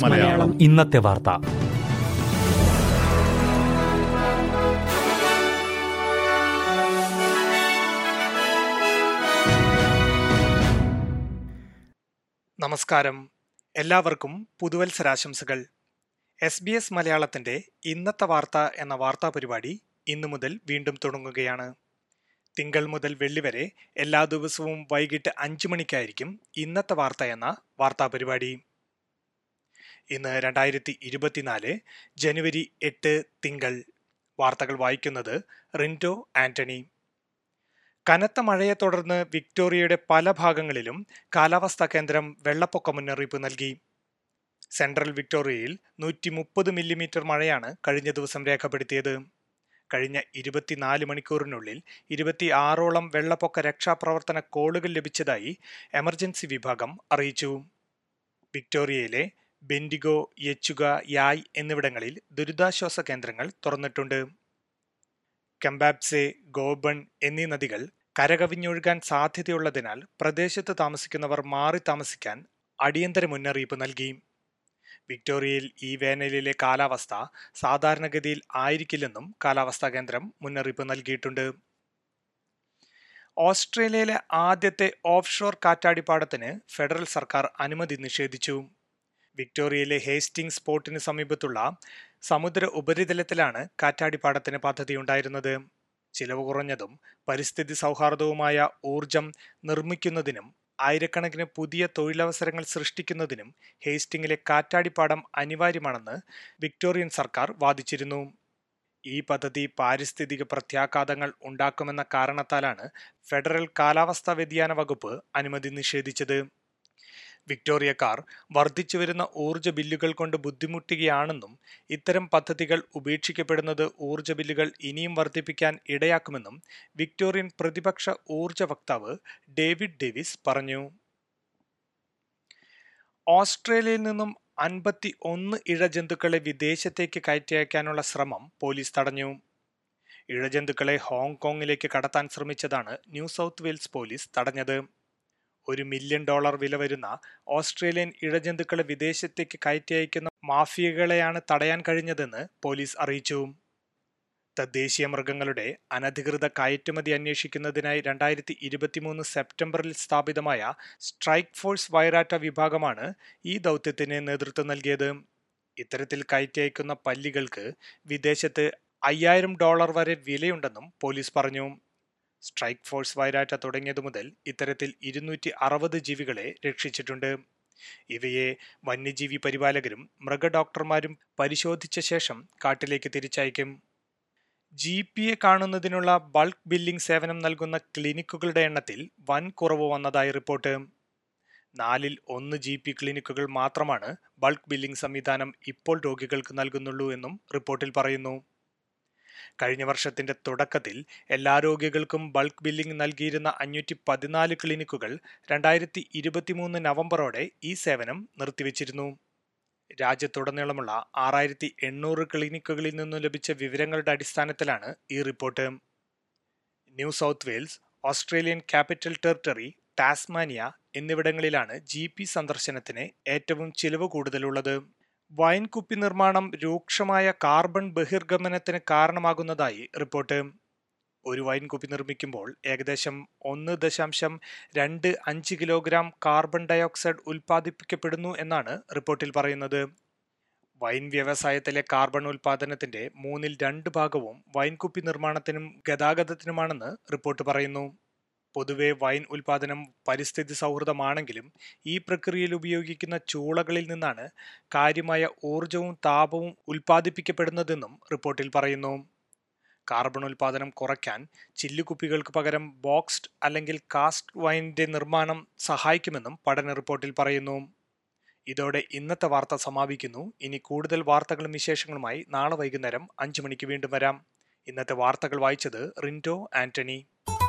മലയാളം. ഇന്നത്തെ വാർത്ത. നമസ്കാരം. എല്ലാവർക്കും പുതുവത്സരാശംസകൾ. എസ് ബി എസ് മലയാളത്തിന്റെ ഇന്നത്തെ വാർത്ത എന്ന വാർത്താ പരിപാടി ഇന്നു മുതൽ വീണ്ടും തുടങ്ങുകയാണ്. തിങ്കൾ മുതൽ വെള്ളി വരെ എല്ലാ ദിവസവും വൈകിട്ട് അഞ്ചു മണിക്കായിരിക്കും ഇന്നത്തെ വാർത്ത എന്ന വാർത്താ പരിപാടി ഇന്ന് രണ്ടായിരത്തി ഇരുപത്തിനാല് ജനുവരി എട്ട് തിങ്കൾ. വാർത്തകൾ വായിക്കുന്നത് റിന്റോ ആന്റണി. കനത്ത മഴയെ തുടർന്ന് വിക്ടോറിയയുടെ പല ഭാഗങ്ങളിലും കാലാവസ്ഥാ കേന്ദ്രം വെള്ളപ്പൊക്ക മുന്നറിയിപ്പ് നൽകി. സെൻട്രൽ വിക്ടോറിയയിൽ നൂറ്റി മുപ്പത് മില്ലിമീറ്റർ മഴയാണ് കഴിഞ്ഞ ദിവസം രേഖപ്പെടുത്തിയത്. കഴിഞ്ഞ ഇരുപത്തിനാല് മണിക്കൂറിനുള്ളിൽ ഇരുപത്തി ആറോളം വെള്ളപ്പൊക്ക രക്ഷാപ്രവർത്തന കോളുകൾ ലഭിച്ചതായി എമർജൻസി വിഭാഗം അറിയിച്ചു. വിക്ടോറിയയിലെ ബെൻഡിഗോ യച്ചുഗ യായ് എന്നിവിടങ്ങളിൽ ദുരിതാശ്വാസ കേന്ദ്രങ്ങൾ തുറന്നിട്ടുണ്ട്. കെമ്പാബ്സെ ഗോബൺ എന്നീ നദികൾ കരകവിഞ്ഞൊഴുകാൻ സാധ്യതയുള്ളതിനാൽ പ്രദേശത്ത് താമസിക്കുന്നവർ മാറി താമസിക്കാൻ അടിയന്തര മുന്നറിയിപ്പ് നൽകി. വിക്ടോറിയയിൽ ഈ വേനലിലെ കാലാവസ്ഥ സാധാരണഗതിയിൽ ആയിരിക്കില്ലെന്നും കാലാവസ്ഥാ കേന്ദ്രം മുന്നറിയിപ്പ് നൽകിയിട്ടുണ്ട്. ഓസ്ട്രേലിയയിലെ ആദ്യത്തെ ഓഫ്ഷോർ കാറ്റാടിപ്പാടത്തിന് ഫെഡറൽ സർക്കാർ അനുമതി നിഷേധിച്ചു. വിക്ടോറിയയിലെ ഹേസ്റ്റിംഗ് സ്പോട്ടിന് സമീപത്തുള്ള സമുദ്ര ഉപരിതലത്തിലാണ് കാറ്റാടിപ്പാടത്തിന് പദ്ധതിയുണ്ടായിരുന്നത്. ചിലവ് കുറഞ്ഞതും പരിസ്ഥിതി സൗഹാർദ്ദവുമായ ഊർജം നിർമ്മിക്കുന്നതിനും ആയിരക്കണക്കിന് പുതിയ തൊഴിലവസരങ്ങൾ സൃഷ്ടിക്കുന്നതിനും ഹേസ്റ്റിംഗിലെ കാറ്റാടിപ്പാടം അനിവാര്യമാണെന്ന് വിക്ടോറിയൻ സർക്കാർ വാദിച്ചിരുന്നു. ഈ പദ്ധതി പാരിസ്ഥിതിക പ്രത്യാഘാതങ്ങൾ ഉണ്ടാക്കുമെന്ന കാരണത്താലാണ് ഫെഡറൽ കാലാവസ്ഥാ വ്യതിയാന വകുപ്പ് അനുമതി നിഷേധിച്ചത്. വിക്ടോറിയക്കാർ വർദ്ധിച്ചുവരുന്ന ഊർജ ബില്ലുകൾ കൊണ്ട് ബുദ്ധിമുട്ടുകയാണെന്നും ഇത്തരം പദ്ധതികൾ ഉപേക്ഷിക്കപ്പെടുന്നത് ഊർജ ബില്ലുകൾ ഇനിയും വർദ്ധിപ്പിക്കാൻ ഇടയാക്കുമെന്നും വിക്ടോറിയൻ പ്രതിപക്ഷ ഊർജ വക്താവ് ഡേവിഡ് ഡേവിസ് പറഞ്ഞു. ഓസ്ട്രേലിയയിൽ നിന്നും അൻപത്തി ഒന്ന് ഇഴജന്തുക്കളെ വിദേശത്തേക്ക് കയറ്റിയക്കാനുള്ള ശ്രമം പോലീസ് തടഞ്ഞു. ഇഴജന്തുക്കളെ ഹോങ്കോങ്ങിലേക്ക് കടത്താൻ ശ്രമിച്ചതാണ് ന്യൂ സൗത്ത് വെയിൽസ് പോലീസ് തടഞ്ഞത്. ഒരു മില്യൺ ഡോളർ വില വരുന്ന ഓസ്ട്രേലിയൻ ഇഴജന്തുക്കളെ വിദേശത്തേക്ക് കയറ്റി അയക്കുന്ന മാഫിയകളെയാണ് തടയാൻ കഴിഞ്ഞതെന്ന് പോലീസ് അറിയിച്ചു. തദ്ദേശീയ മൃഗങ്ങളുടെ അനധികൃത കയറ്റുമതി അന്വേഷിക്കുന്നതിനായി രണ്ടായിരത്തി ഇരുപത്തിമൂന്ന് സെപ്റ്റംബറിൽ സ്ഥാപിതമായ സ്ട്രൈക്ക് ഫോഴ്സ് വൈറാറ്റ വിഭാഗമാണ് ഈ ദൗത്യത്തിന് നേതൃത്വം നൽകിയത്. ഇത്തരത്തിൽ കയറ്റി അയക്കുന്ന പല്ലികൾക്ക് വിദേശത്ത് അയ്യായിരം ഡോളർ വരെ വിലയുണ്ടെന്നും പോലീസ് പറഞ്ഞു. സ്ട്രൈക്ക് ഫോഴ്സ് വൈരാറ്റ തുടങ്ങിയതു മുതൽ ഇത്തരത്തിൽ ഇരുന്നൂറ്റി അറുപത് ജീവികളെ രക്ഷിച്ചിട്ടുണ്ട്. ഇവയെ വന്യജീവി പരിപാലകരും മൃഗഡോക്ടർമാരും പരിശോധിച്ച ശേഷം കാട്ടിലേക്ക് തിരിച്ചയക്കും. ജി പി എ കാണുന്നതിനുള്ള ബൾക്ക് ബില്ലിംഗ് സേവനം നൽകുന്ന ക്ലിനിക്കുകളുടെ എണ്ണത്തിൽ വൻ കുറവ് വന്നതായി റിപ്പോർട്ട്. നാലിൽ ഒന്ന് ജി പി ക്ലിനിക്കുകൾ മാത്രമാണ് ബൾക്ക് ബില്ലിംഗ് സംവിധാനം ഇപ്പോൾ രോഗികൾക്ക് നൽകുന്നുള്ളൂ എന്നും റിപ്പോർട്ടിൽ പറയുന്നു. കഴിഞ്ഞ വർഷത്തിന്റെ തുടക്കത്തിൽ എല്ലാ രോഗികൾക്കും ബൾക്ക് ബില്ലിംഗ് നൽകിയിരുന്ന അഞ്ഞൂറ്റി പതിനാല് ക്ലിനിക്കുകൾ രണ്ടായിരത്തി ഇരുപത്തിമൂന്ന് നവംബറോടെ ഈ സേവനം നിർത്തിവച്ചിരുന്നു. രാജ്യത്തുടനീളമുള്ള ആറായിരത്തി എണ്ണൂറ് ക്ലിനിക്കുകളിൽ നിന്നും ലഭിച്ച വിവരങ്ങളുടെ അടിസ്ഥാനത്തിലാണ് ഈ report. New South Wales Australian Capital Territory Tasmania എന്നിവിടങ്ങളിലാണ് ജി സന്ദർശനത്തിന് ഏറ്റവും ചിലവ് കൂടുതലുള്ളത്. വൈൻ കുപ്പി നിർമ്മാണം രൂക്ഷമായ കാർബൺ ബഹിർഗമനത്തിന് കാരണമാകുന്നതായി റിപ്പോർട്ട്. ഒരു വൈൻ കുപ്പി നിർമ്മിക്കുമ്പോൾ ഏകദേശം ഒന്ന് ദശാംശം രണ്ട് അഞ്ച് കിലോഗ്രാം കാർബൺ ഡയോക്സൈഡ് ഉൽപ്പാദിപ്പിക്കപ്പെടുന്നു എന്നാണ് റിപ്പോർട്ടിൽ പറയുന്നത്. വൈൻ വ്യവസായത്തിലെ കാർബൺ ഉൽപാദനത്തിന്റെ മൂന്നിൽ രണ്ട് ഭാഗവും വൈൻ കുപ്പി നിർമ്മാണത്തിനും ഗതാഗതത്തിനുമാണെന്ന് റിപ്പോർട്ട് പറയുന്നു. പൊതുവെ വൈൻ ഉൽപാദനം പരിസ്ഥിതി സൗഹൃദമാണെങ്കിലും ഈ പ്രക്രിയയിൽ ഉപയോഗിക്കുന്ന ചൂളകളിൽ നിന്നാണ് കാര്യമായ ഊർജവും താപവും ഉൽപ്പാദിപ്പിക്കപ്പെടുന്നതെന്നും റിപ്പോർട്ടിൽ പറയുന്നു. കാർബൺ ഉൽപാദനം കുറയ്ക്കാൻ ചില്ലുകുപ്പികൾക്ക് പകരം ബോക്സ്ഡ് അല്ലെങ്കിൽ കാസ്റ്റ് വൈനിന്റെ നിർമ്മാണം സഹായിക്കുമെന്നും പഠന റിപ്പോർട്ടിൽ പറയുന്നു. ഇതോടെ ഇന്നത്തെ വാർത്ത സമാപിക്കുന്നു. ഇനി കൂടുതൽ വാർത്തകളും വിശേഷങ്ങളുമായി നാളെ വൈകുന്നേരം അഞ്ചു മണിക്ക് വീണ്ടും വരാം. ഇന്നത്തെ വാർത്തകൾ വായിച്ചത് റിന്റോ ആന്റണി.